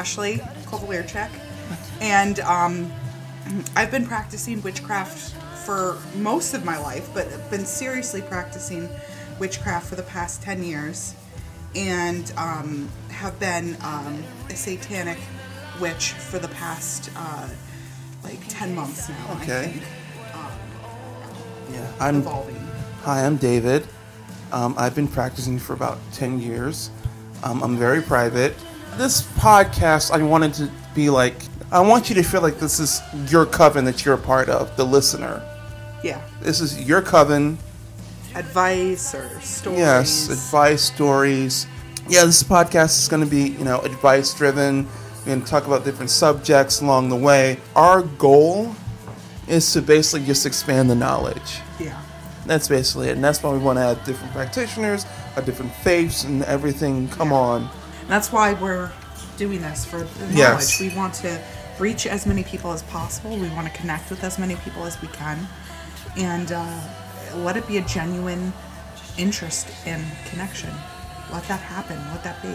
Ashley Kovalierchek, and um, I've been practicing witchcraft for most of my life, but I've been seriously practicing witchcraft for the past 10 years and um, have been um, a satanic witch for the past uh, like 10 months now. I Okay. think, Yeah, I'm. evolving. Hi, I'm David. Um, I've been practicing for about 10 years. Um, I'm very private. This podcast, I wanted to be like, I want you to feel like this is your coven that you're a part of, the listener. Yeah. This is your coven. Advice or stories. Yes, advice, stories. Yeah, this podcast is going to be, you know, advice driven. We're going to talk about different subjects along the way. Our goal is to basically just expand the knowledge. Yeah. That's basically it. And that's why we want to have different practitioners, of different faiths, and everything. Come on. That's why we're doing this for the knowledge. Yes. We want to reach as many people as possible. We want to connect with as many people as we can, and uh, let it be a genuine interest and connection. Let that happen. Let that be.